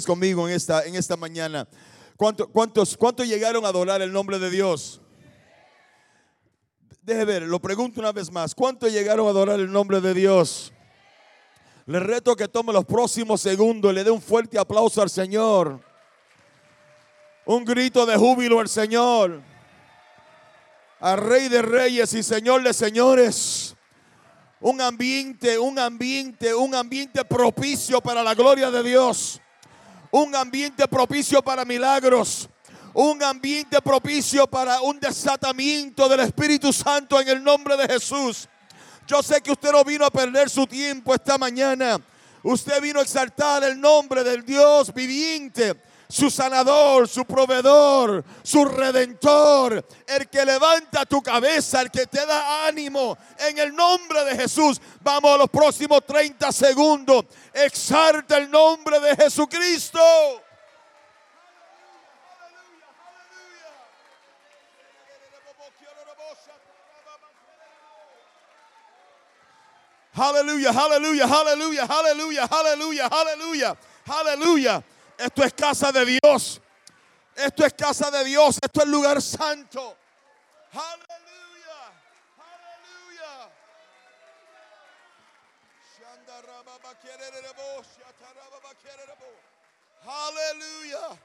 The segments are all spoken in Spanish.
conmigo en esta, en esta mañana. ¿Cuánto- cuántos, ¿Cuántos llegaron a adorar el nombre de Dios? Deje ver, lo pregunto una vez más. ¿Cuántos llegaron a adorar el nombre de Dios? Le reto que tome los próximos segundos le dé un fuerte aplauso al Señor. Un grito de júbilo al Señor. Al Rey de Reyes y Señor de Señores. Un ambiente, un ambiente, un ambiente propicio para la gloria de Dios. Un ambiente propicio para milagros. Un ambiente propicio para un desatamiento del Espíritu Santo en el nombre de Jesús. Yo sé que usted no vino a perder su tiempo esta mañana. Usted vino a exaltar el nombre del Dios viviente, su sanador, su proveedor, su redentor, el que levanta tu cabeza, el que te da ánimo. En el nombre de Jesús, vamos a los próximos 30 segundos. Exalta el nombre de Jesucristo. Aleluya, aleluya, aleluya, aleluya, aleluya, aleluya, aleluya. Esto es casa de Dios. Esto es casa de Dios. Esto es lugar santo. Aleluya, aleluya. Aleluya.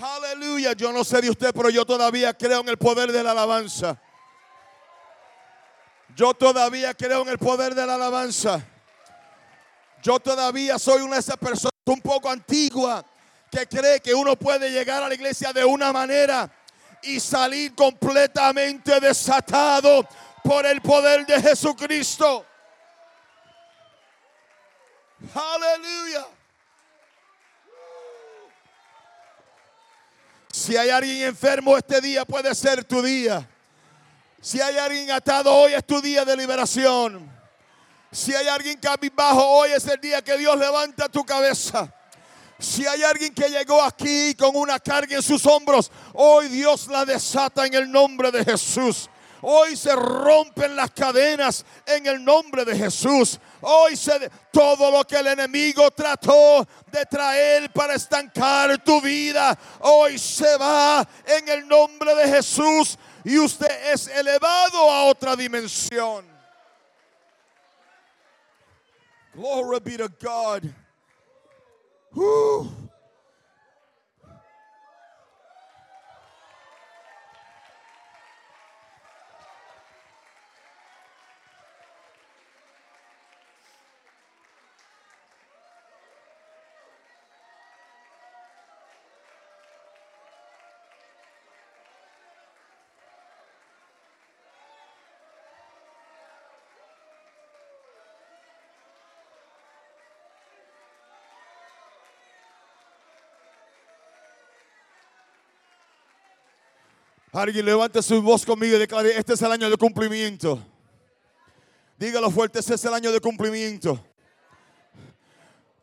Aleluya. Yo no sé de usted, pero yo todavía creo en el poder de la alabanza. Yo todavía creo en el poder de la alabanza. Yo todavía soy una de esas personas un poco antigua que cree que uno puede llegar a la iglesia de una manera y salir completamente desatado por el poder de Jesucristo. Aleluya. Si hay alguien enfermo este día puede ser tu día. Si hay alguien atado hoy es tu día de liberación. Si hay alguien cabizbajo hoy es el día que Dios levanta tu cabeza. Si hay alguien que llegó aquí con una carga en sus hombros, hoy Dios la desata en el nombre de Jesús. Hoy se rompen las cadenas en el nombre de Jesús. Hoy se todo lo que el enemigo trató de traer para estancar tu vida, hoy se va en el nombre de Jesús y usted es elevado a otra dimensión. Glory be to God. Whew. Alguien levante su voz conmigo y declare, este es el año de cumplimiento. Dígalo fuerte, este es el año de cumplimiento.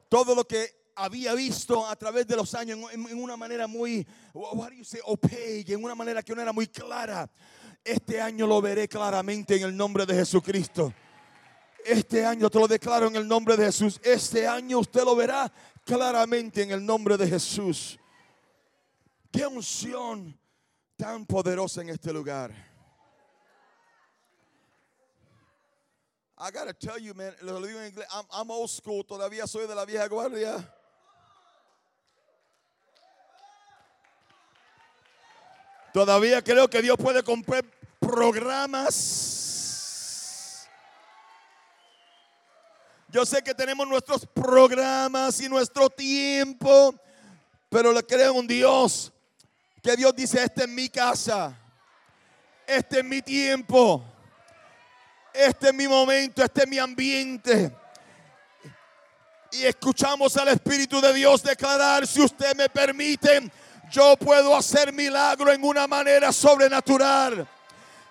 Todo lo que había visto a través de los años en, en una manera muy, what do you say, opaque, en una manera que no era muy clara. Este año lo veré claramente en el nombre de Jesucristo. Este año te lo declaro en el nombre de Jesús. Este año usted lo verá claramente en el nombre de Jesús. Qué unción tan poderosa en este lugar. I gotta tell you, man, lo digo en inglés, I'm, I'm old school, todavía soy de la vieja guardia. Todavía creo que Dios puede comprar programas. Yo sé que tenemos nuestros programas y nuestro tiempo, pero le creo en un Dios que Dios dice, esta es mi casa, este es mi tiempo, este es mi momento, este es mi ambiente. Y escuchamos al Espíritu de Dios declarar, si usted me permite, yo puedo hacer milagro en una manera sobrenatural.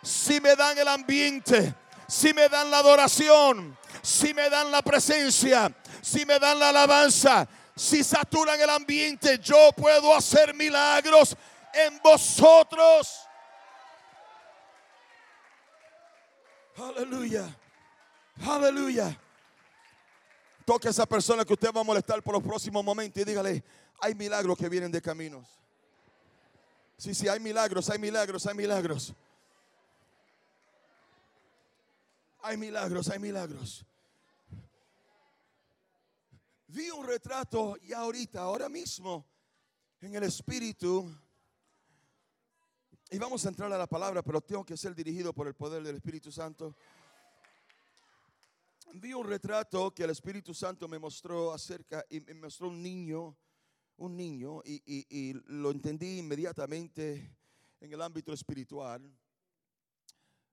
Si me dan el ambiente, si me dan la adoración, si me dan la presencia, si me dan la alabanza, si saturan el ambiente, yo puedo hacer milagros en vosotros. Aleluya. Aleluya. Toque a esa persona que usted va a molestar por los próximos momentos y dígale, Hay milagros que vienen de caminos. Sí, sí, hay milagros, hay milagros, hay milagros. Hay milagros, hay milagros. Vi un retrato y ahorita, ahora mismo, en el Espíritu. Y vamos a entrar a la palabra, pero tengo que ser dirigido por el poder del Espíritu Santo. Vi un retrato que el Espíritu Santo me mostró acerca y me mostró un niño, un niño, y, y lo entendí inmediatamente en el ámbito espiritual.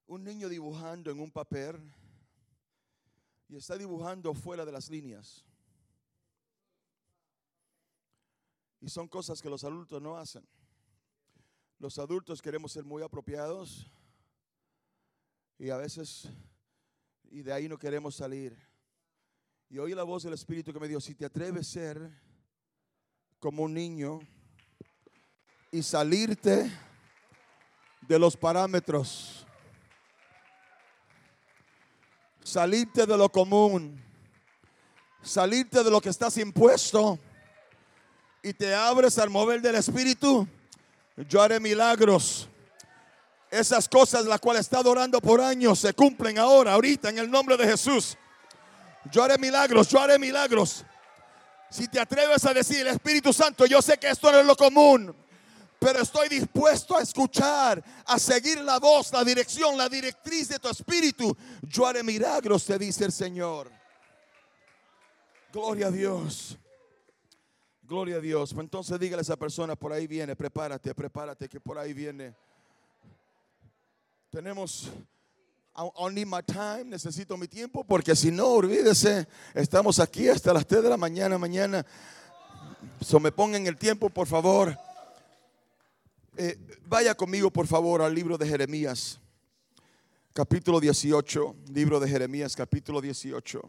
Un niño dibujando en un papel y está dibujando fuera de las líneas. Y son cosas que los adultos no hacen. Los adultos queremos ser muy apropiados y a veces, y de ahí no queremos salir. Y oí la voz del Espíritu que me dijo, si te atreves a ser como un niño y salirte de los parámetros, salirte de lo común, salirte de lo que estás impuesto y te abres al mover del Espíritu, yo haré milagros. Esas cosas las cuales está adorando por años se cumplen ahora, ahorita, en el nombre de Jesús. Yo haré milagros, yo haré milagros. Si te atreves a decir, Espíritu Santo, yo sé que esto no es lo común, pero estoy dispuesto a escuchar, a seguir la voz, la dirección, la directriz de tu Espíritu. Yo haré milagros, te dice el Señor. Gloria a Dios. Gloria a Dios. Pues entonces dígale a esa persona, por ahí viene, prepárate, prepárate, que por ahí viene. Tenemos, I need my time, necesito mi tiempo, porque si no, olvídese, estamos aquí hasta las 3 de la mañana, mañana. So me pongan el tiempo, por favor. Eh, vaya conmigo, por favor, al libro de Jeremías, capítulo 18, libro de Jeremías, capítulo 18.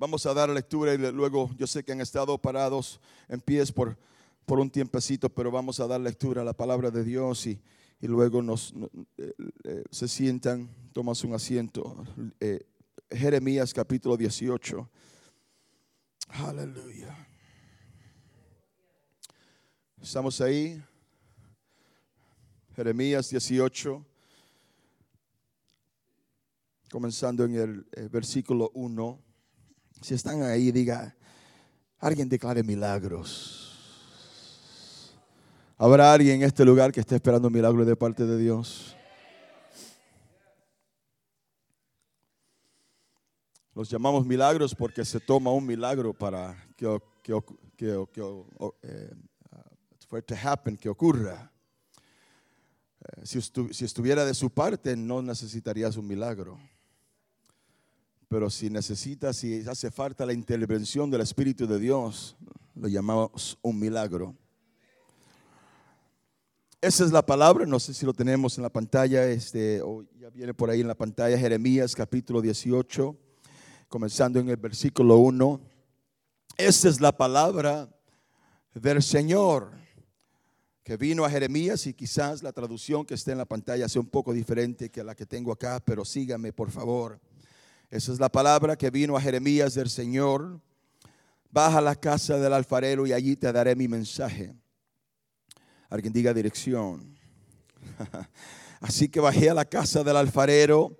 Vamos a dar lectura y luego yo sé que han estado parados en pies por, por un tiempecito, pero vamos a dar lectura a la palabra de Dios y, y luego nos, eh, eh, se sientan, tomas un asiento. Eh, Jeremías capítulo 18. Aleluya. Estamos ahí. Jeremías 18. Comenzando en el versículo 1. Si están ahí, diga, alguien declare milagros. ¿Habrá alguien en este lugar que esté esperando un milagro de parte de Dios? Los llamamos milagros porque se toma un milagro para que, que, que, eh, to happen, que ocurra. Eh, si, si estuviera de su parte, no necesitarías un milagro. Pero si necesita, si hace falta la intervención del Espíritu de Dios, lo llamamos un milagro. Esa es la palabra, no sé si lo tenemos en la pantalla, este, o ya viene por ahí en la pantalla, Jeremías capítulo 18, comenzando en el versículo 1. Esa es la palabra del Señor que vino a Jeremías y quizás la traducción que está en la pantalla sea un poco diferente que la que tengo acá, pero sígame por favor. Esa es la palabra que vino a Jeremías del Señor. Baja a la casa del alfarero y allí te daré mi mensaje. Alguien diga dirección. Así que bajé a la casa del alfarero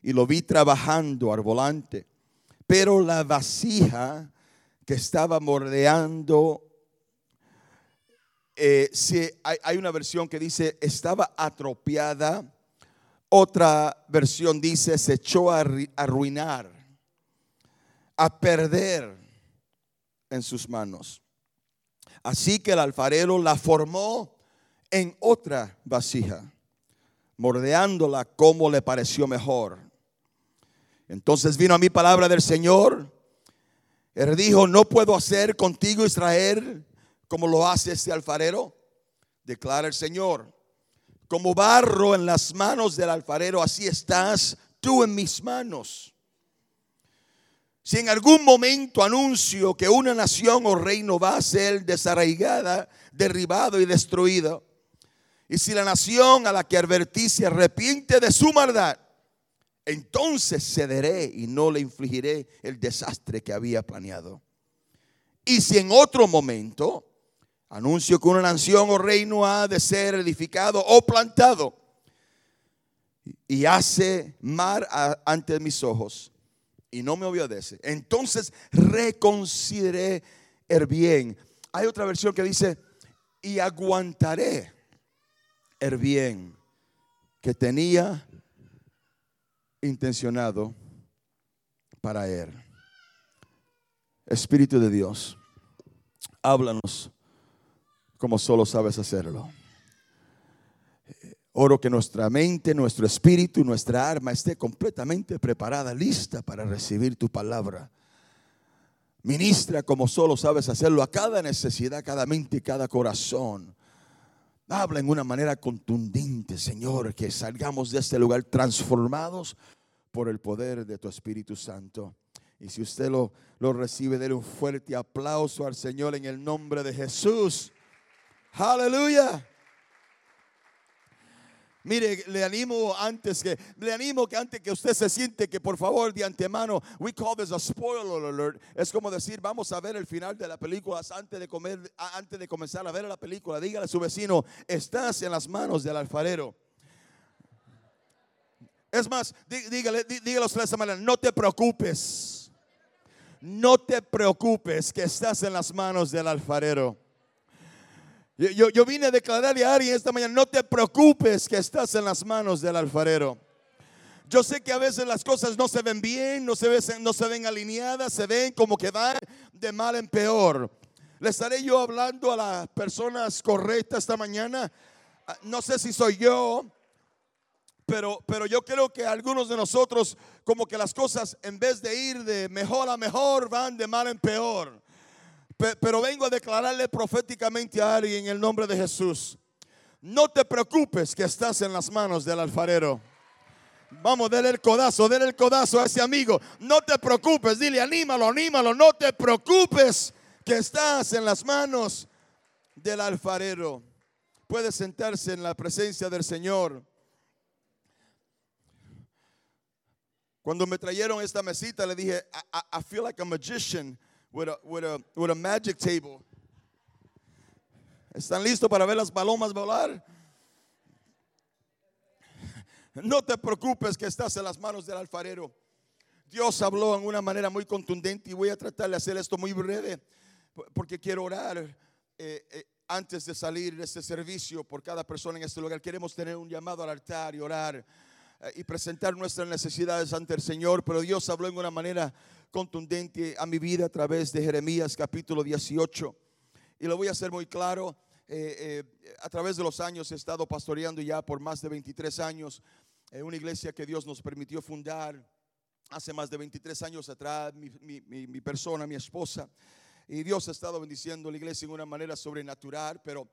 y lo vi trabajando al volante. Pero la vasija que estaba mordeando, eh, hay, hay una versión que dice estaba atropiada otra versión dice, se echó a arruinar, a perder en sus manos. Así que el alfarero la formó en otra vasija, mordeándola como le pareció mejor. Entonces vino a mí palabra del Señor. Él dijo, no puedo hacer contigo Israel como lo hace este alfarero, declara el Señor como barro en las manos del alfarero, así estás tú en mis manos. Si en algún momento anuncio que una nación o reino va a ser desarraigada, derribado y destruido, y si la nación a la que advertí se arrepiente de su maldad, entonces cederé y no le infligiré el desastre que había planeado. Y si en otro momento anuncio que una nación o reino ha de ser edificado o plantado y hace mar ante mis ojos y no me obedece, entonces reconsideré el bien. Hay otra versión que dice, y aguantaré el bien que tenía intencionado para él. Espíritu de Dios, háblanos como solo sabes hacerlo. Oro que nuestra mente, nuestro espíritu, nuestra arma esté completamente preparada, lista para recibir tu palabra. Ministra como solo sabes hacerlo a cada necesidad, cada mente y cada corazón. Habla en una manera contundente, Señor, que salgamos de este lugar transformados por el poder de tu Espíritu Santo. Y si usted lo, lo recibe, déle un fuerte aplauso al Señor en el nombre de Jesús. Aleluya. Mire, le animo antes que, le animo que antes que usted se siente que por favor de antemano, we call this a spoiler alert. Es como decir, vamos a ver el final de la película antes de comer, antes de comenzar a ver la película. Dígale a su vecino, estás en las manos del alfarero. Es más, dígale, dígale de esta manera, no te preocupes. No te preocupes que estás en las manos del alfarero. Yo, vine a declararle a alguien esta mañana, no te preocupes que estás en las manos del alfarero. Yo sé que a veces las cosas no se ven bien, no se ven, no se ven alineadas, se ven como que van de mal en peor. Le estaré yo hablando a las personas correctas esta mañana. Ah, no sé si soy yo, pero, pero yo creo que algunos de nosotros como que las cosas en vez de ir de mejor a mejor van de mal en peor. Pero vengo a declararle proféticamente a alguien en el nombre de Jesús. No te preocupes que estás en las manos del alfarero. Vamos, denle el codazo, denle el codazo a ese amigo. No te preocupes, dile, anímalo, anímalo. No te preocupes que estás en las manos del alfarero. Puede sentarse en la presencia del Señor. Cuando me trajeron esta mesita, le dije, I feel like a magician with a, with a, with a magic table. ¿Están listos para ver las palomas volar? No te preocupes que estás en las manos del alfarero. Dios habló en una manera muy contundente y voy a tratar de hacer esto muy breve porque quiero orar eh, eh, antes de salir de este servicio por cada persona en este lugar. Queremos tener un llamado al altar y orar y presentar nuestras necesidades ante el Señor, pero Dios habló en una manera contundente a mi vida a través de Jeremías capítulo 18. Y lo voy a hacer muy claro. Eh, eh, a través de los años he estado pastoreando ya por más de 23 años una iglesia que Dios nos permitió fundar hace más de 23 años atrás, mi, mi persona, mi esposa. Y Dios ha estado bendiciendo la iglesia en una manera sobrenatural, pero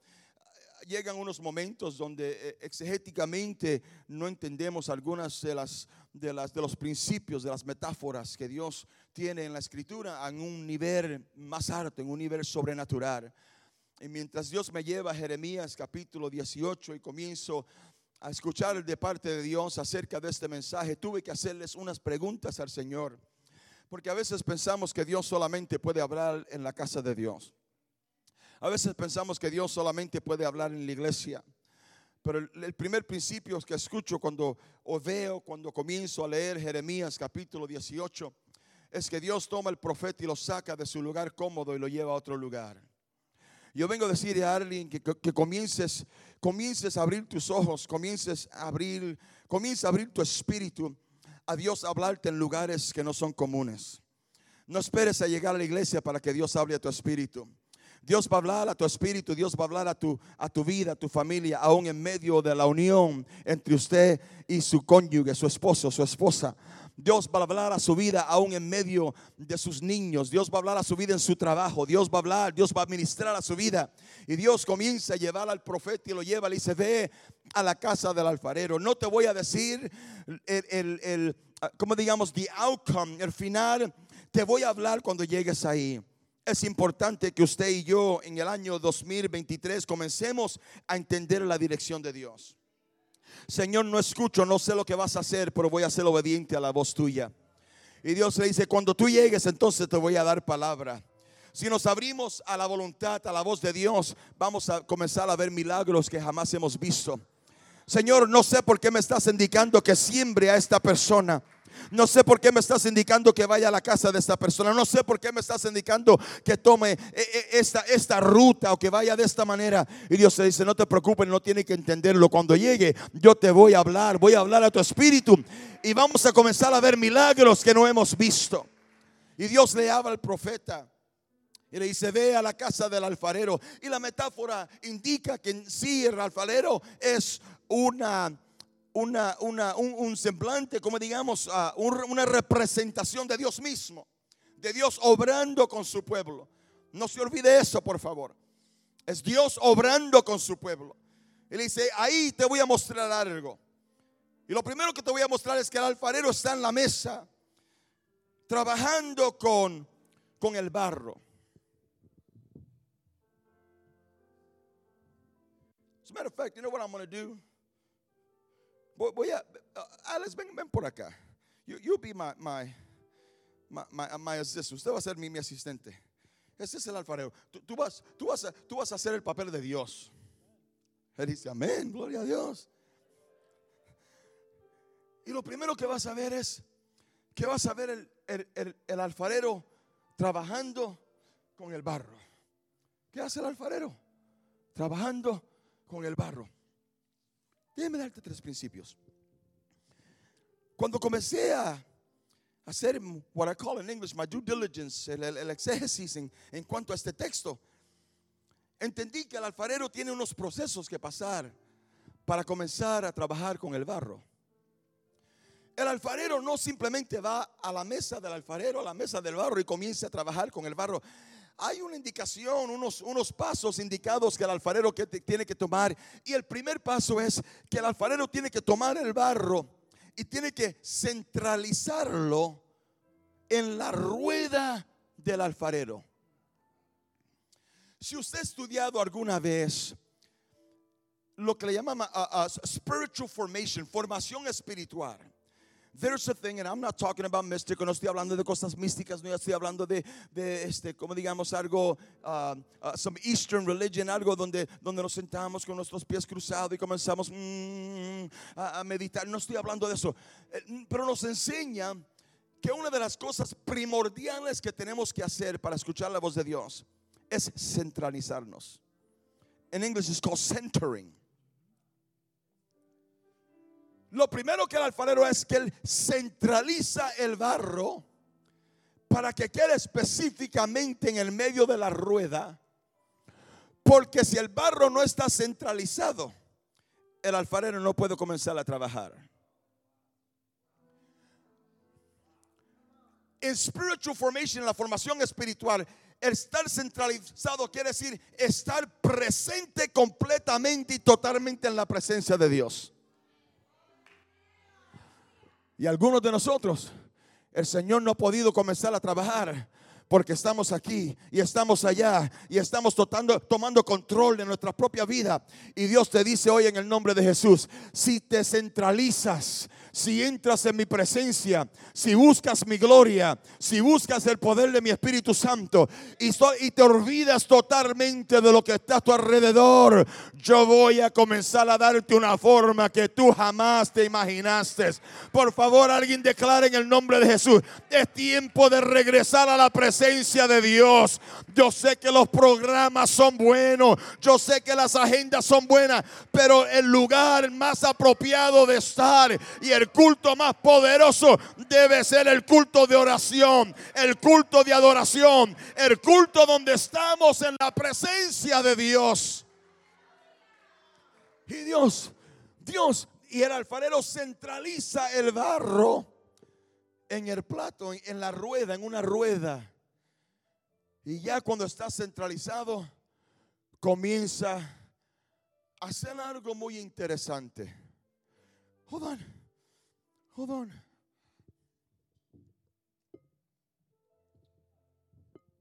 llegan unos momentos donde eh, exegéticamente no entendemos algunas de las, de las de los principios, de las metáforas que Dios tiene en la escritura en un nivel más alto, en un nivel sobrenatural. Y mientras Dios me lleva a Jeremías capítulo 18 y comienzo a escuchar de parte de Dios acerca de este mensaje, tuve que hacerles unas preguntas al Señor. Porque a veces pensamos que Dios solamente puede hablar en la casa de Dios. A veces pensamos que Dios solamente puede hablar en la iglesia. Pero el, primer principio que escucho cuando o veo, cuando comienzo a leer Jeremías capítulo 18, es que Dios toma el profeta y lo saca de su lugar cómodo y lo lleva a otro lugar. Yo vengo a decirle a alguien que, comiences, comiences a abrir tus ojos, comiences a abrir, comiences a abrir tu espíritu a Dios hablarte en lugares que no son comunes. No esperes a llegar a la iglesia para que Dios hable a tu espíritu. Dios va a hablar a tu espíritu, Dios va a hablar a tu, a tu vida, a tu familia, aún en medio de la unión entre usted y su cónyuge, su esposo, su esposa. Dios va a hablar a su vida aún en medio de sus niños. Dios va a hablar a su vida en su trabajo. Dios va a hablar, Dios va a ministrar a su vida. Y Dios comienza a llevar al profeta y lo lleva y se ve a la casa del alfarero. No te voy a decir el, el, el como digamos, the outcome, el final. Te voy a hablar cuando llegues ahí es importante que usted y yo en el año 2023 comencemos a entender la dirección de Dios. Señor, no escucho, no sé lo que vas a hacer, pero voy a ser obediente a la voz tuya. Y Dios le dice, cuando tú llegues, entonces te voy a dar palabra. si nos abrimos a la voluntad, a la voz de Dios, vamos a comenzar a ver milagros que jamás hemos visto. Señor, no sé por qué me estás indicando que siembre a esta persona. No sé por qué me estás indicando que vaya a la casa de esta persona. No sé por qué me estás indicando que tome eh, eh, esta, esta ruta o que vaya de esta manera. Y Dios te dice, no te preocupes, no tiene que entenderlo. Cuando llegue, yo te voy a hablar, voy a hablar a tu espíritu. Y vamos a comenzar a ver milagros que no hemos visto. Y Dios le habla al profeta. Y le dice, ve a la casa del alfarero. Y la metáfora indica que en sí el alfarero es una una, un, semblante, como digamos, una representación de Dios mismo, de Dios obrando con su pueblo. No se olvide eso, por favor. Es Dios obrando con su pueblo. Le dice, ahí te voy a mostrar algo. Y lo primero que te voy a mostrar es que el alfarero está en la mesa, trabajando con, con el barro. As a matter of fact, you know what I'm going to do? Voy, a, Alex, ven, ven por acá. You, be my, my, my, my, assistant. Usted va a ser mi, mi asistente. Ese es el alfarero. Tú, vas, tú, vas a, tú vas a hacer el papel de Dios. Él dice, amén, gloria a Dios. Y lo primero que vas a ver es que vas a ver el, el, el alfarero trabajando con el barro. ¿Qué hace el alfarero? Trabajando con el barro. Déjeme darte tres principios. Cuando comencé a hacer what I call in English my due diligence, el, el, exégesis en, en cuanto a este texto, entendí que el alfarero tiene unos procesos que pasar para comenzar a trabajar con el barro. El alfarero no simplemente va a la mesa del alfarero, a la mesa del barro y comienza a trabajar con el barro hay una indicación, unos, unos pasos indicados que el alfarero que tiene que tomar. Y el primer paso es que el alfarero tiene que tomar el barro y tiene que centralizarlo en la rueda del alfarero. Si usted ha estudiado alguna vez lo que le llaman spiritual formation, formación espiritual, There's a thing, and I'm not talking about mystical, no estoy hablando de cosas místicas, no estoy hablando de, de este, como digamos, algo, uh, uh, some Eastern religion, algo donde, donde nos sentamos con nuestros pies cruzados y comenzamos mm, a, a meditar. No estoy hablando de eso, eh, pero nos enseña que una de las cosas primordiales que tenemos que hacer para escuchar la voz de Dios es centralizarnos. En inglés es called centering. Lo primero que el alfarero es que él centraliza el barro para que quede específicamente en el medio de la rueda. Porque si el barro no está centralizado, el alfarero no puede comenzar a trabajar. En spiritual formation, la formación espiritual, el estar centralizado quiere decir estar presente completamente y totalmente en la presencia de Dios. Y algunos de nosotros, el Señor no ha podido comenzar a trabajar porque estamos aquí y estamos allá y estamos tomando control de nuestra propia vida. Y Dios te dice hoy en el nombre de Jesús, si te centralizas, si entras en mi presencia, si buscas mi gloria, si buscas el poder de mi Espíritu Santo y, y te olvidas totalmente de lo que está a tu alrededor, yo voy a comenzar a darte una forma que tú jamás te imaginaste. Por favor, alguien declare en el nombre de Jesús, es tiempo de regresar a la presencia de Dios. Yo sé que los programas son buenos, yo sé que las agendas son buenas, pero el lugar más apropiado de estar y el culto más poderoso debe ser el culto de oración, el culto de adoración, el culto donde estamos en la presencia de Dios. Y Dios, Dios, y el alfarero centraliza el barro en el plato, en la rueda, en una rueda. Y ya cuando está centralizado, comienza a hacer algo muy interesante. Hold on. Hold on.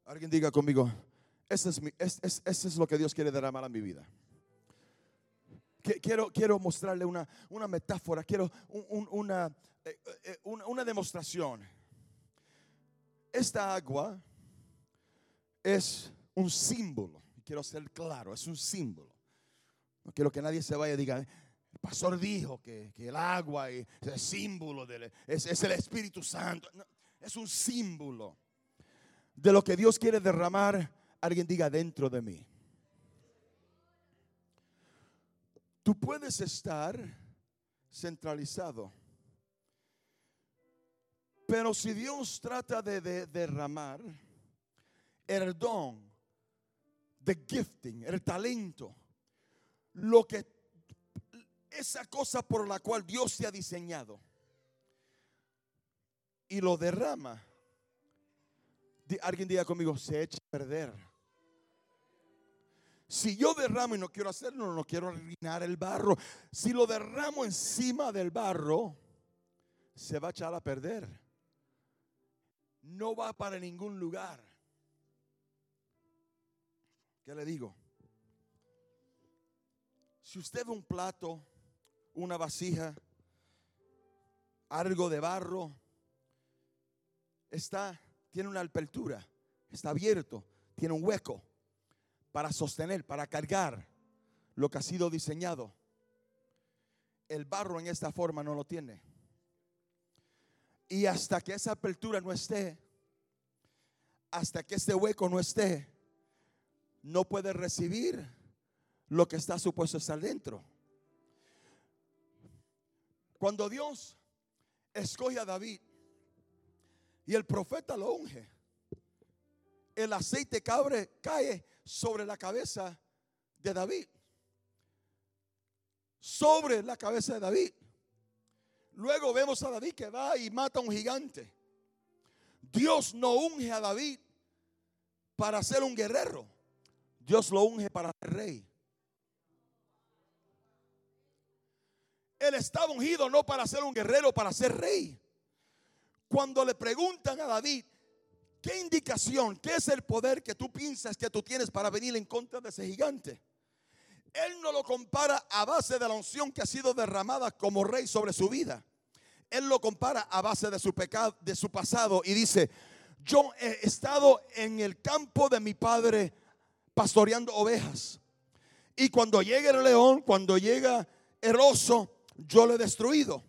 Alguien diga conmigo, eso es, lo que Dios quiere derramar a mi vida. Quiero, quiero mostrarle una, una metáfora, quiero una, eh, eh, una, una demostración. Esta agua es un símbolo. Quiero ser claro, es un símbolo. No quiero que nadie se vaya y diga, el pastor dijo que, que el agua es el símbolo, del, es, es el Espíritu Santo. Es un símbolo de lo que Dios quiere derramar. Alguien diga dentro de mí. Tú puedes estar centralizado. Pero si Dios trata de derramar el don, the gifting, el talento, lo que esa cosa por la cual Dios te ha diseñado y lo derrama, alguien diga conmigo, se echa a perder. Si yo derramo y no quiero hacerlo, no quiero arruinar el barro. Si lo derramo encima del barro, se va a echar a perder. No va para ningún lugar. ¿Qué le digo? Si usted ve un plato, una vasija, algo de barro, está, tiene una apertura, está abierto, tiene un hueco para sostener, para cargar lo que ha sido diseñado. El barro en esta forma no lo tiene. Y hasta que esa apertura no esté, hasta que este hueco no esté, no puede recibir lo que está supuesto estar dentro. Cuando Dios escoge a David y el profeta lo unge, el aceite cabre, cae sobre la cabeza de David. Sobre la cabeza de David. Luego vemos a David que va y mata a un gigante. Dios no unge a David para ser un guerrero. Dios lo unge para ser rey. Él estaba ungido no para ser un guerrero, para ser rey. Cuando le preguntan a David, ¿qué indicación, qué es el poder que tú piensas que tú tienes para venir en contra de ese gigante? Él no lo compara a base de la unción que ha sido derramada como rey sobre su vida. Él lo compara a base de su pecado, de su pasado y dice, yo he estado en el campo de mi padre pastoreando ovejas. Y cuando llega el león, cuando llega el oso, yo lo he destruido.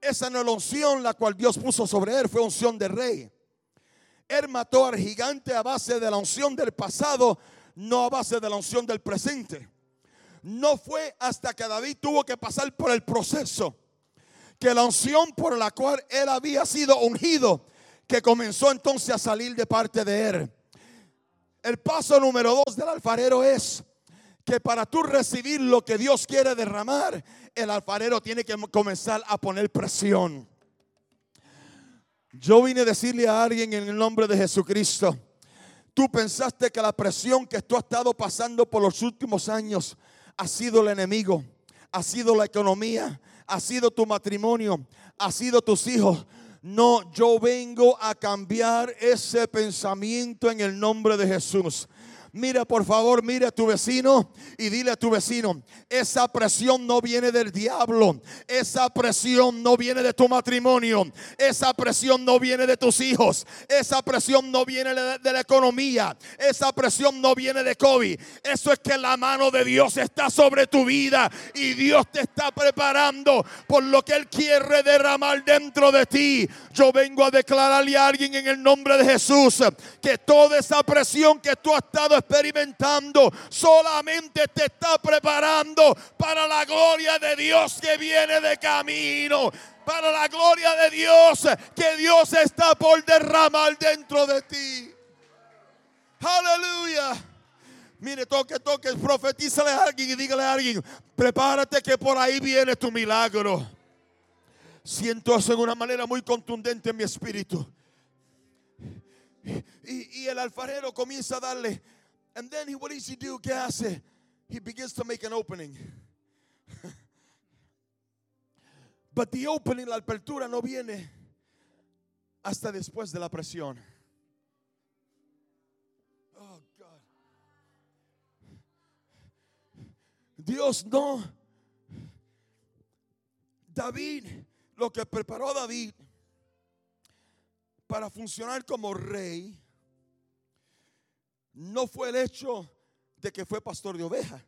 Esa no es la unción la cual Dios puso sobre él, fue unción de rey. Él mató al gigante a base de la unción del pasado, no a base de la unción del presente. No fue hasta que David tuvo que pasar por el proceso que la unción por la cual él había sido ungido, que comenzó entonces a salir de parte de él. El paso número dos del alfarero es que para tú recibir lo que Dios quiere derramar, el alfarero tiene que comenzar a poner presión. Yo vine a decirle a alguien en el nombre de Jesucristo, tú pensaste que la presión que tú has estado pasando por los últimos años ha sido el enemigo, ha sido la economía, ha sido tu matrimonio, ha sido tus hijos. No, yo vengo a cambiar ese pensamiento en el nombre de Jesús. Mira, por favor, mira a tu vecino y dile a tu vecino, esa presión no viene del diablo, esa presión no viene de tu matrimonio, esa presión no viene de tus hijos, esa presión no viene de, de la economía, esa presión no viene de COVID. Eso es que la mano de Dios está sobre tu vida y Dios te está preparando por lo que Él quiere derramar dentro de ti. Yo vengo a declararle a alguien en el nombre de Jesús que toda esa presión que tú has estado experimentando solamente te está preparando para la gloria de Dios que viene de camino. Para la gloria de Dios que Dios está por derramar dentro de ti. Aleluya. Mire, toque, toque, profetízale a alguien y dígale a alguien, prepárate que por ahí viene tu milagro. Siento eso en una manera muy contundente en mi espíritu. Y, y el alfarero comienza a darle. And then he, what does he do? ¿Qué hace? He begins to make an opening. But the opening, la apertura no viene hasta después de la presión. Oh, God. Dios no. David, lo que preparó David para funcionar como rey, no fue el hecho de que fue pastor de oveja,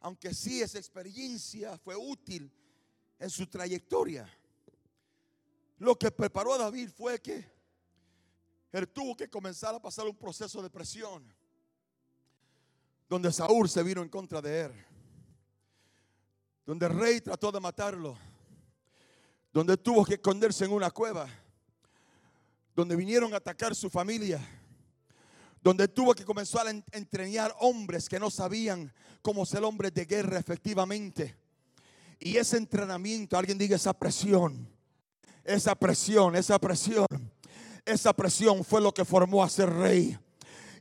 aunque sí esa experiencia fue útil en su trayectoria. Lo que preparó a David fue que él tuvo que comenzar a pasar un proceso de presión, donde Saúl se vino en contra de él, donde el rey trató de matarlo, donde tuvo que esconderse en una cueva, donde vinieron a atacar su familia donde tuvo que comenzar a entrenar hombres que no sabían cómo ser hombres de guerra efectivamente. Y ese entrenamiento, alguien diga esa presión, esa presión, esa presión, esa presión fue lo que formó a ser rey.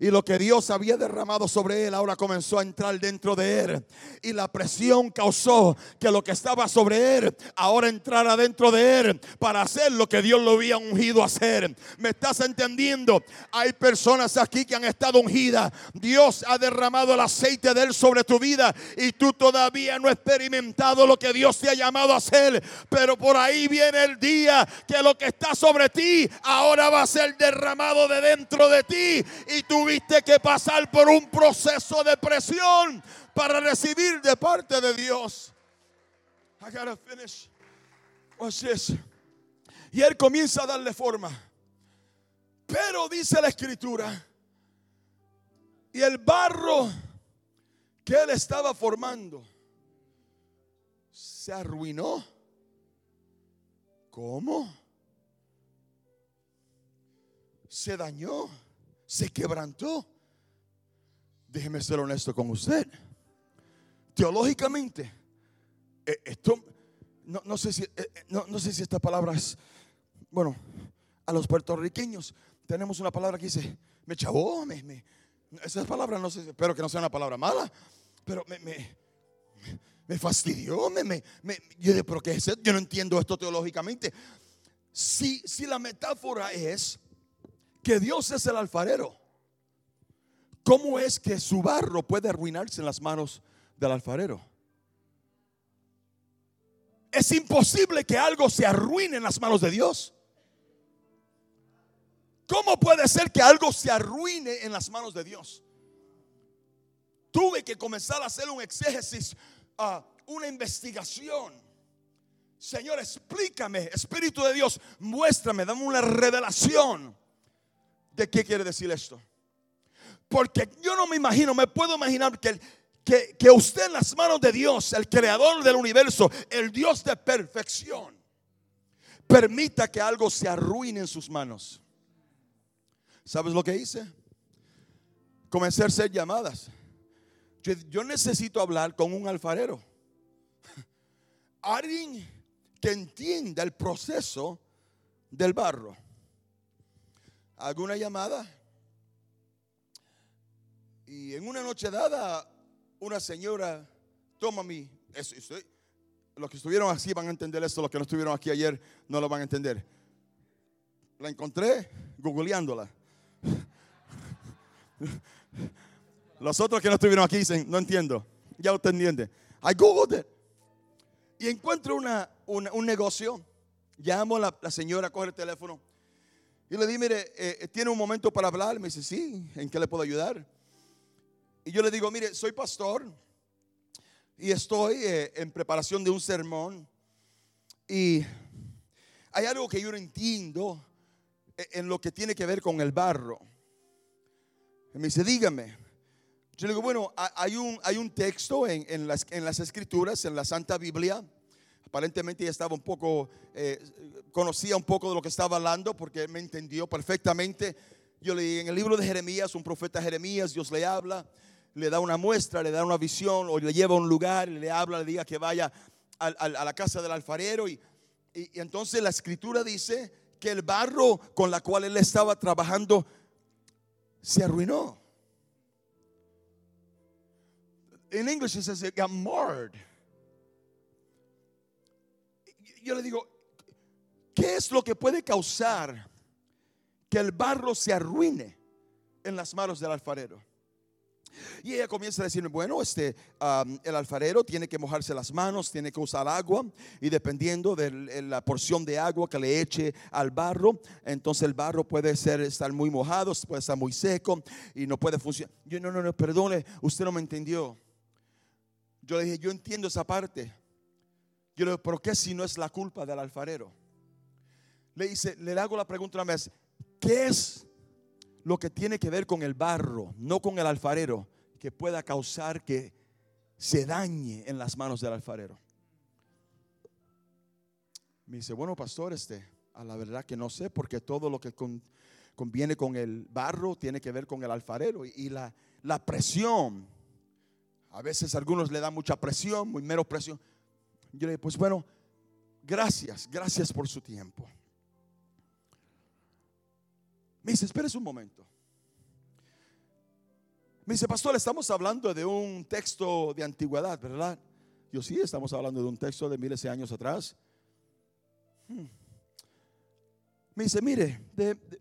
Y lo que Dios había derramado sobre él ahora comenzó a entrar dentro de él. Y la presión causó que lo que estaba sobre él ahora entrara dentro de él para hacer lo que Dios lo había ungido a hacer. ¿Me estás entendiendo? Hay personas aquí que han estado ungidas. Dios ha derramado el aceite de él sobre tu vida y tú todavía no has experimentado lo que Dios te ha llamado a hacer. Pero por ahí viene el día que lo que está sobre ti ahora va a ser derramado de dentro de ti y tu tuviste que pasar por un proceso de presión para recibir de parte de Dios. I gotta. Y él comienza a darle forma. Pero dice la escritura, y el barro que él estaba formando se arruinó. ¿Cómo? Se dañó se quebrantó. Déjeme ser honesto con usted. Teológicamente, eh, esto, no, sé si, eh, eh, no, sé si esta palabra es, bueno, a los puertorriqueños tenemos una palabra que dice, me chavó, me, me, esa palabra no sé, espero que no sea una palabra mala, pero me, me, me fastidió, me, me, yo de, pero ¿qué es Yo no entiendo esto teológicamente. Si, si la metáfora es que Dios es el alfarero. ¿Cómo es que su barro puede arruinarse en las manos del alfarero? Es imposible que algo se arruine en las manos de Dios. ¿Cómo puede ser que algo se arruine en las manos de Dios? Tuve que comenzar a hacer un exégesis, uh, una investigación. Señor, explícame, Espíritu de Dios, muéstrame, dame una revelación ¿De qué quiere decir esto? Porque yo no me imagino, me puedo imaginar que, que, usted en las manos de Dios, el creador del universo, el Dios de perfección, permita que algo se arruine en sus manos. ¿Sabes lo que hice? Comencé a hacer llamadas. Yo, yo necesito hablar con un alfarero. Alguien que entienda el proceso del barro alguna llamada. Y en una noche dada, una señora toma mi. los que estuvieron aquí van a entender esto, los que no estuvieron aquí ayer no lo van a entender. La encontré googleándola. Los otros que no estuvieron aquí dicen, no entiendo. Ya usted entiende. I googled it. Y encuentro una, un negocio. Llamo a la, la señora, coge el teléfono. Y le di, mire, eh, ¿tiene un momento para hablar? Me dice, sí, ¿en qué le puedo ayudar? Y yo le digo, mire, soy pastor y estoy eh, en preparación de un sermón. Y hay algo que yo no entiendo eh, en lo que tiene que ver con el barro. Y me dice, dígame. Yo le digo, bueno, hay un, hay un texto en, en, las, en las escrituras, en la Santa Biblia, Aparentemente ella estaba un poco, eh, conocía un poco de lo que estaba hablando porque me entendió perfectamente. Yo leí en el libro de Jeremías, un profeta Jeremías, Dios le habla, le da una muestra, le da una visión o le lleva a un lugar, le habla, le diga que vaya a, la casa del alfarero. Y, y, entonces la escritura dice que el barro con la cual él estaba trabajando se arruinó. En inglés se dice got marred yo le digo, ¿qué es lo que puede causar que el barro se arruine en las manos del alfarero? Y ella comienza a decirme, bueno, este, el alfarero tiene que mojarse las manos, tiene que usar agua y dependiendo de la porción de agua que le eche al barro, entonces el barro puede ser, estar muy mojado, puede estar muy seco y no puede funcionar. Yo, no, no, no, perdone, usted no me entendió. Yo le dije, yo entiendo esa parte. Yo le ¿pero qué si no es la culpa del alfarero? Le dice, le hago la pregunta una vez, ¿qué es lo que tiene que ver con el barro, no con el alfarero, que pueda causar que se dañe en las manos del alfarero? Me dice, bueno, pastor, este, a la verdad que no sé, porque todo lo que con- conviene con el barro tiene que ver con el alfarero y, la, la presión. A veces a algunos le da mucha presión, muy menos presión. Yo le digo, pues bueno, gracias, gracias por su tiempo. Me dice, espérese un momento. Me dice, pastor, estamos hablando de un texto de antigüedad, ¿verdad? Yo sí, estamos hablando de un texto de miles de años atrás. Hmm. Me dice, mire,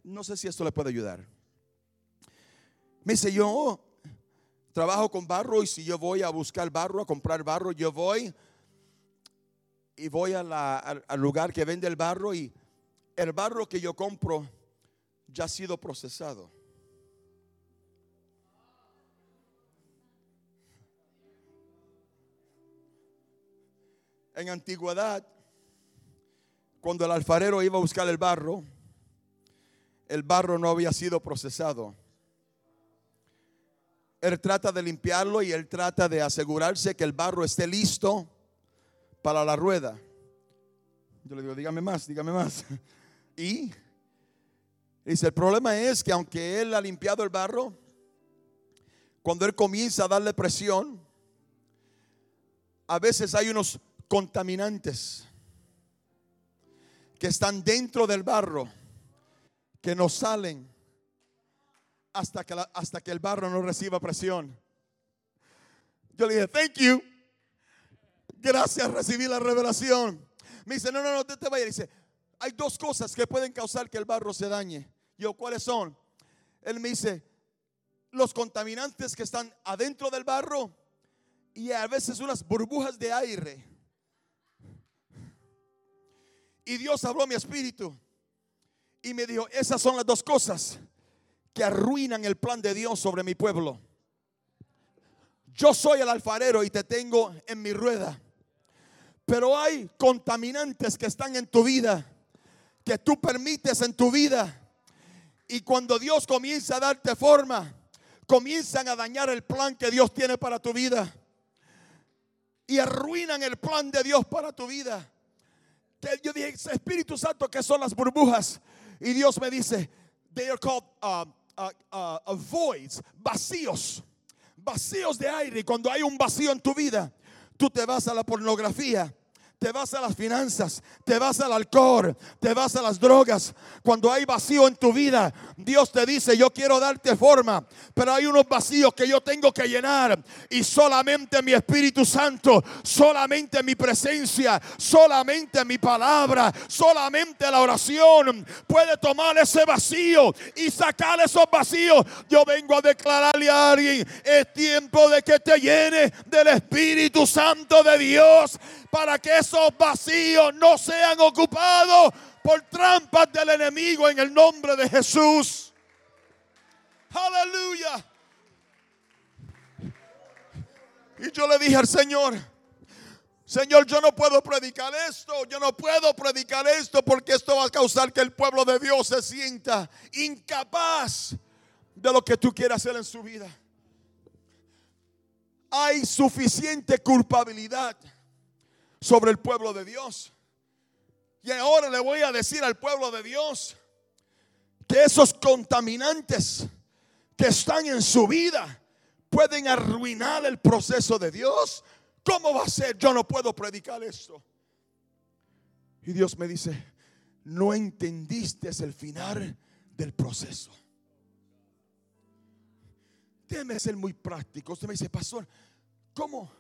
no sé si esto le puede ayudar. Me dice, yo trabajo con barro y si yo voy a buscar barro, a comprar barro, yo voy y voy a la- al, al lugar que vende el barro y el barro que yo compro ya ha sido procesado. En antigüedad, cuando el alfarero iba a buscar el barro, el barro no había sido procesado. Él trata de limpiarlo y él trata de asegurarse que el barro esté listo para la rueda. Yo le digo, dígame más, dígame más. Y dice, el problema es que aunque él ha limpiado el barro, cuando él comienza a darle presión, a veces hay unos contaminantes que están dentro del barro que no salen hasta que, la- hasta que el barro no reciba presión. Yo le dije, thank you. Gracias, recibí la revelación. Me dice, no, no, no, te, vayas. Dice, hay dos cosas que pueden causar que el barro se dañe. Yo, ¿cuáles son? Él me dice, los contaminantes que están adentro del barro y a veces unas burbujas de aire. Y Dios habló a mi espíritu y me dijo, esas son las dos cosas que arruinan el plan de Dios sobre mi pueblo. Yo soy el alfarero y te tengo en mi rueda. Pero hay contaminantes que están en tu vida, que tú permites en tu vida. Y cuando Dios comienza a darte forma, comienzan a dañar el plan que Dios tiene para tu vida. Y arruinan el plan de Dios para tu vida. Yo dije, Espíritu Santo, que son las burbujas? Y Dios me dice, they are called uh, uh, uh, uh, voids, vacíos, vacíos de aire. Y cuando hay un vacío en tu vida, tú te vas a la pornografía. Te vas a las finanzas, te vas al alcohol, te vas a las drogas. Cuando hay vacío en tu vida, Dios te dice, yo quiero darte forma, pero hay unos vacíos que yo tengo que llenar. Y solamente mi Espíritu Santo, solamente mi presencia, solamente mi palabra, solamente la oración puede tomar ese vacío y sacar esos vacíos. Yo vengo a declararle a alguien, es tiempo de que te llene del Espíritu Santo de Dios para que esos vacíos no sean ocupados por trampas del enemigo en el nombre de Jesús. Aleluya. Y yo le dije al Señor, Señor, yo no puedo predicar esto, yo no puedo predicar esto porque esto va a causar que el pueblo de Dios se sienta incapaz de lo que tú quieras hacer en su vida. Hay suficiente culpabilidad sobre el pueblo de Dios. Y ahora le voy a decir al pueblo de Dios que esos contaminantes que están en su vida pueden arruinar el proceso de Dios. ¿Cómo va a ser? Yo no puedo predicar esto. Y Dios me dice, no entendiste el final del proceso. Déjeme ser muy práctico. Usted me dice, pastor, ¿cómo?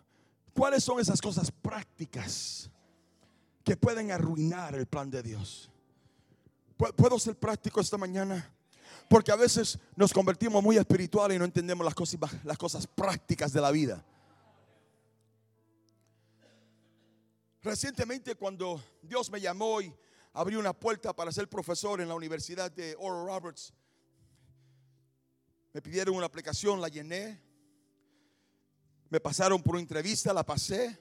¿Cuáles son esas cosas prácticas que pueden arruinar el plan de Dios? ¿Pu- ¿Puedo ser práctico esta mañana? Porque a veces nos convertimos muy espirituales y no entendemos las cosas, las cosas prácticas de la vida. Recientemente cuando Dios me llamó y abrió una puerta para ser profesor en la Universidad de Oral Roberts, me pidieron una aplicación, la llené. Me pasaron por una entrevista, la pasé.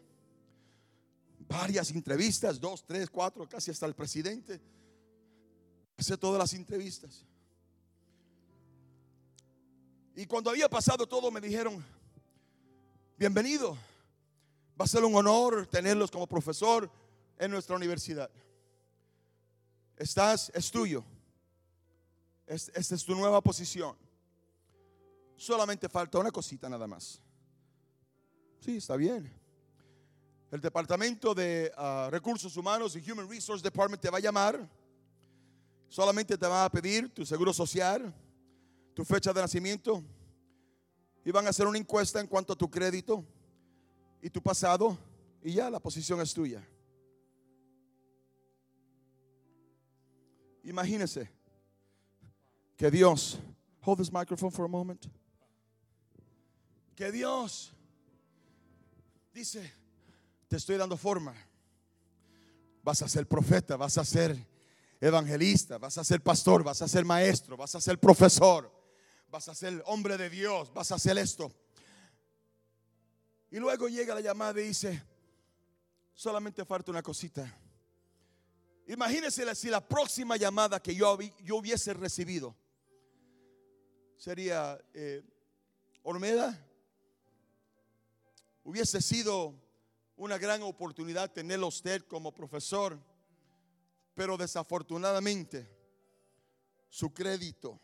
Varias entrevistas, dos, tres, cuatro, casi hasta el presidente. Pasé todas las entrevistas. Y cuando había pasado todo, me dijeron, bienvenido. Va a ser un honor tenerlos como profesor en nuestra universidad. Estás, es tuyo. esta es tu nueva posición. Solamente falta una cosita nada más. Sí, está bien. El Departamento de ah, Recursos Humanos y Human Resource Department te va a llamar. Solamente te va a pedir tu seguro social, tu fecha de nacimiento y van a hacer una encuesta en cuanto a tu crédito y tu pasado y ya la posición es tuya. Imagínese que Dios, hold this microphone for a moment. Que Dios dice, te estoy dando forma. Vas a ser profeta, vas a ser evangelista, vas a ser pastor, vas a ser maestro, vas a ser profesor, vas a ser hombre de Dios, vas a hacer esto. Y luego llega la llamada y dice, solamente falta una cosita. Imagínense si la próxima llamada que yo, yo hubiese recibido sería eh, Ormeda. Hubiese sido una gran oportunidad tenerlo usted como profesor, pero desafortunadamente su crédito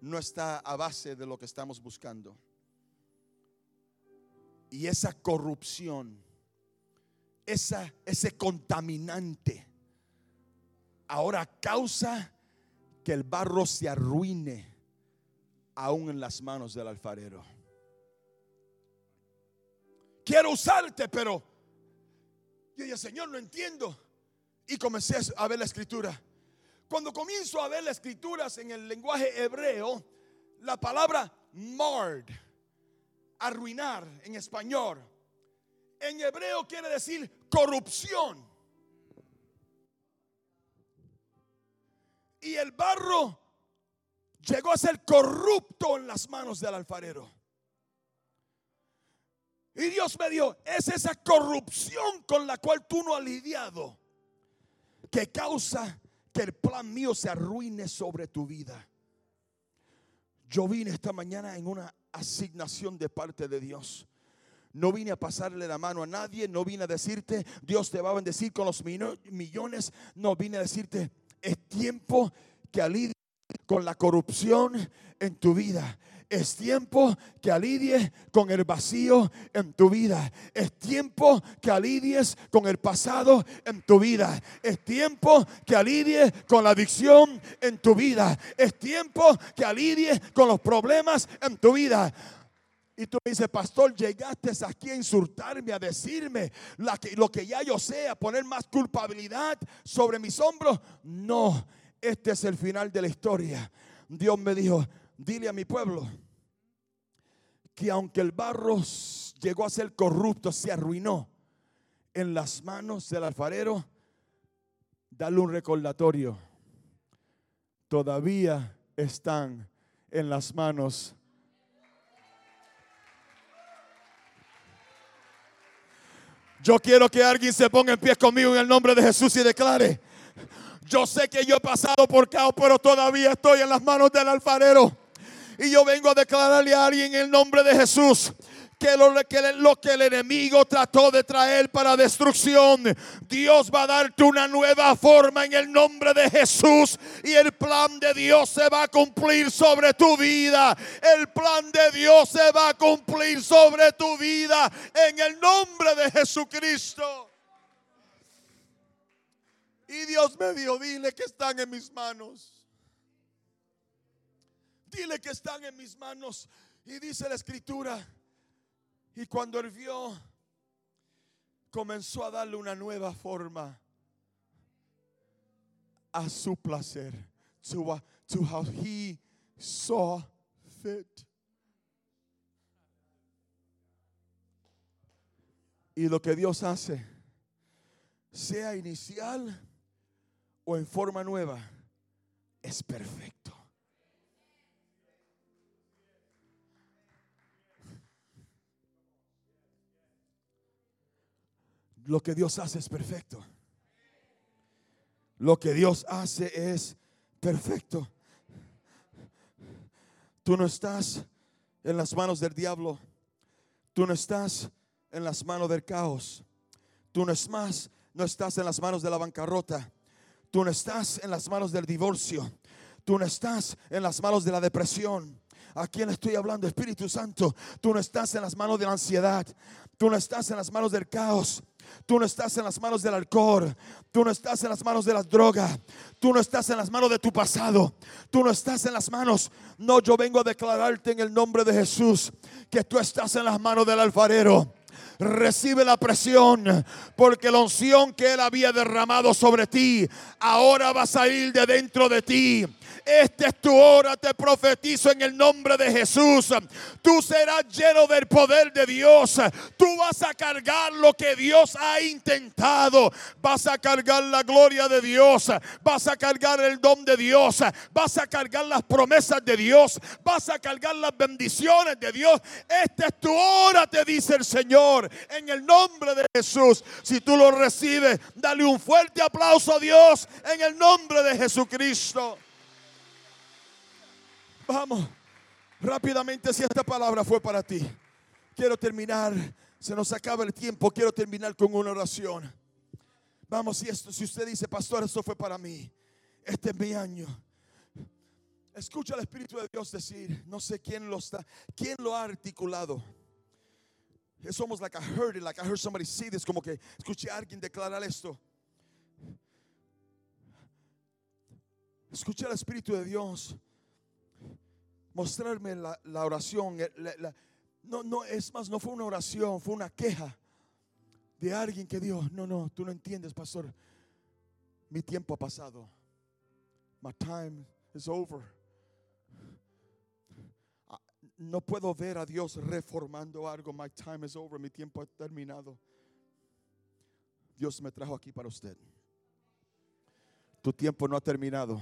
no está a base de lo que estamos buscando. Y esa corrupción, esa, ese contaminante, ahora causa que el barro se arruine aún en las manos del alfarero. Quiero usarte, pero yo dije, Señor, no entiendo. Y comencé a ver la escritura. Cuando comienzo a ver las escrituras en el lenguaje hebreo, la palabra marred arruinar en español. En hebreo quiere decir corrupción. Y el barro llegó a ser corrupto en las manos del alfarero. Y Dios me dio, es esa corrupción con la cual tú no has lidiado que causa que el plan mío se arruine sobre tu vida. Yo vine esta mañana en una asignación de parte de Dios. No vine a pasarle la mano a nadie, no vine a decirte, Dios te va a bendecir con los millones, no vine a decirte, es tiempo que alivie con la corrupción en tu vida. Es tiempo que alivie con el vacío en tu vida. Es tiempo que alivies con el pasado en tu vida. Es tiempo que alivie con la adicción en tu vida. Es tiempo que alivie con los problemas en tu vida. Y tú me dices, pastor, llegaste aquí a insultarme, a decirme lo que ya yo sé, a poner más culpabilidad sobre mis hombros. No, este es el final de la historia. Dios me dijo, dile a mi pueblo que aunque el barro llegó a ser corrupto, se arruinó en las manos del alfarero, dale un recordatorio. Todavía están en las manos. Yo quiero que alguien se ponga en pie conmigo en el nombre de Jesús y declare, yo sé que yo he pasado por caos, pero todavía estoy en las manos del alfarero. Y yo vengo a declararle a alguien en el nombre de Jesús que lo, que el enemigo trató de traer para destrucción, Dios va a darte una nueva forma en el nombre de Jesús y el plan de Dios se va a cumplir sobre tu vida. El plan de Dios se va a cumplir sobre tu vida en el nombre de Jesucristo. Y Dios me dijo, dile que están en mis manos. Dile que están en mis manos. Y dice la escritura. Y cuando él vio, comenzó a darle una nueva forma a su placer. To, to how he saw fit. Y lo que Dios hace, sea inicial o en forma nueva, es perfecto. Lo que Dios hace es perfecto. Lo que Dios hace es perfecto. Tú no estás en las manos del diablo. Tú no estás en las manos del caos. Tú no es más, no estás en las manos de la bancarrota. Tú no estás en las manos del divorcio. Tú no estás en las manos de la depresión. ¿A quién estoy hablando? Espíritu Santo. Tú no estás en las manos de la ansiedad. Tú no estás en las manos del caos. Tú no estás en las manos del alcohol. Tú no estás en las manos de las drogas. Tú no estás en las manos de tu pasado. Tú no estás en las manos. No, yo vengo a declararte en el nombre de Jesús que tú estás en las manos del alfarero recibe la presión, porque la unción que Él había derramado sobre ti, ahora va a salir de dentro de ti. Esta es tu hora, te profetizo en el nombre de Jesús. Tú serás lleno del poder de Dios. Tú vas a cargar lo que Dios ha intentado. Vas a cargar la gloria de Dios. Vas a cargar el don de Dios. Vas a cargar las promesas de Dios. Vas a cargar las bendiciones de Dios. Esta es tu hora, te dice el Señor. En el nombre de Jesús. Si tú lo recibes, dale un fuerte aplauso a Dios en el nombre de Jesucristo. Vamos, rápidamente si esta palabra fue para ti. Quiero terminar, se nos acaba el tiempo, quiero terminar con una oración. Vamos, si esto, si usted dice, pastor, esto fue para mí, este es mi año. Escucha al Espíritu de Dios decir, no sé quién lo está, quién lo ha articulado. Es almost like I heard it, like I heard somebody say this, como que escuché a alguien declarar esto. Escucha al Espíritu de Dios mostrarme la, oración. Eh, no, no, es más, no fue una oración, fue una queja de alguien que Dios, no, no, tú no entiendes, pastor. Mi tiempo ha pasado. My time is over. No puedo ver a Dios reformando algo. My time is over. Mi tiempo ha terminado. Dios me trajo aquí para usted. Tu tiempo no ha terminado.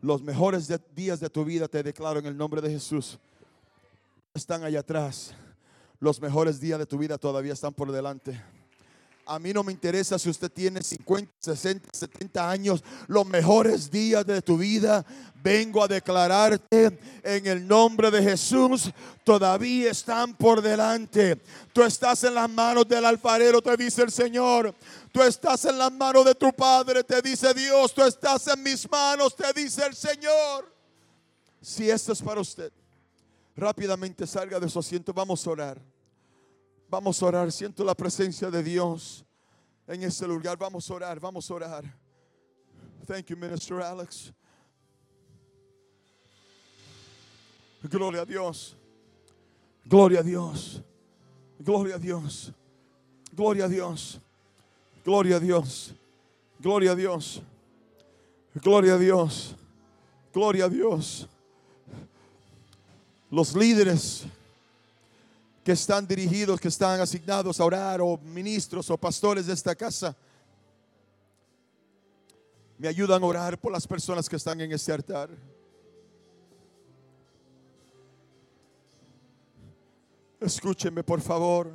Los mejores días de tu vida te declaro en el nombre de Jesús. Están allá atrás. Los mejores días de tu vida todavía están por delante. A mí no me interesa si usted tiene 50, 60, 70 años. Los mejores días de tu vida vengo a declararte en el nombre de Jesús. Todavía están por delante. Tú estás en las manos del alfarero, te dice el Señor. Tú estás en las manos de tu Padre, te dice Dios. Tú estás en mis manos, te dice el Señor. Si esto es para usted, rápidamente salga de su asiento. Vamos a orar. Vamos a orar. Siento la presencia de Dios en este lugar. Vamos a orar. Vamos a orar. Thank you, Minister Alex. Gloria a Dios. Gloria a Dios. Gloria a Dios. Gloria a Dios. Gloria a Dios. Gloria a Dios. Gloria a Dios. Gloria a Dios. Los líderes que están dirigidos, que están asignados a orar, o ministros o pastores de esta casa, me ayudan a orar por las personas que están en este altar. Escúcheme, por favor.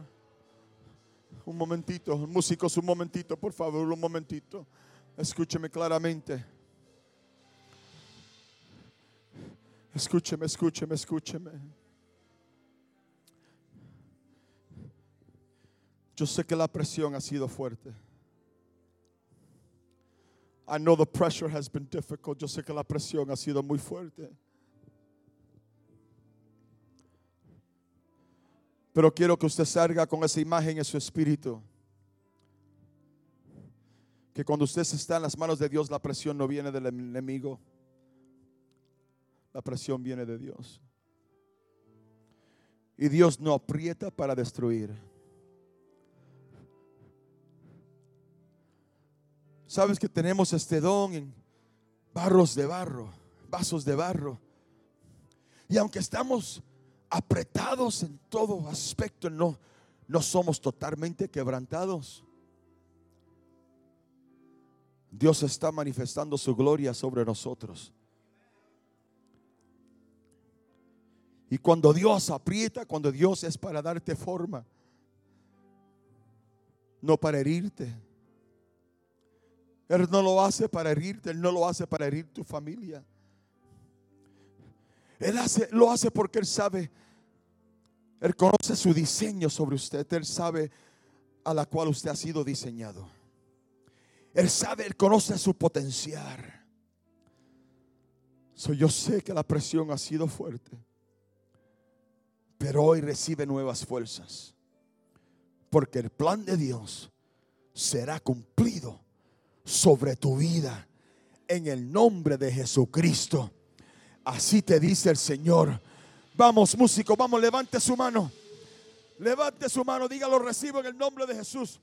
Un momentito, músicos, un momentito, por favor, un momentito. Escúcheme claramente. Escúcheme, escúcheme, escúcheme. Yo sé que la presión ha sido fuerte. I know the pressure has been difficult. Yo sé que la presión ha sido muy fuerte. Pero quiero que usted salga con esa imagen en su espíritu. Que cuando usted está en las manos de Dios, la presión no viene del enemigo. La presión viene de Dios. Y Dios no aprieta para destruir. Sabes que tenemos este don en barros de barro, vasos de barro. Y aunque estamos apretados en todo aspecto, no, no somos totalmente quebrantados. Dios está manifestando su gloria sobre nosotros. Y cuando Dios aprieta, cuando Dios es para darte forma, no para herirte. Él no lo hace para herirte, Él no lo hace para herir tu familia. Él hace, lo hace porque Él sabe, Él conoce su diseño sobre usted, Él sabe a la cual usted ha sido diseñado. Él sabe, Él conoce su potencial. So, yo sé que la presión ha sido fuerte, pero hoy recibe nuevas fuerzas, porque el plan de Dios será cumplido sobre tu vida en el nombre de Jesucristo. Así te dice el Señor. Vamos, músico, vamos, levante su mano. Levante su mano, dígalo, recibo en el nombre de Jesús.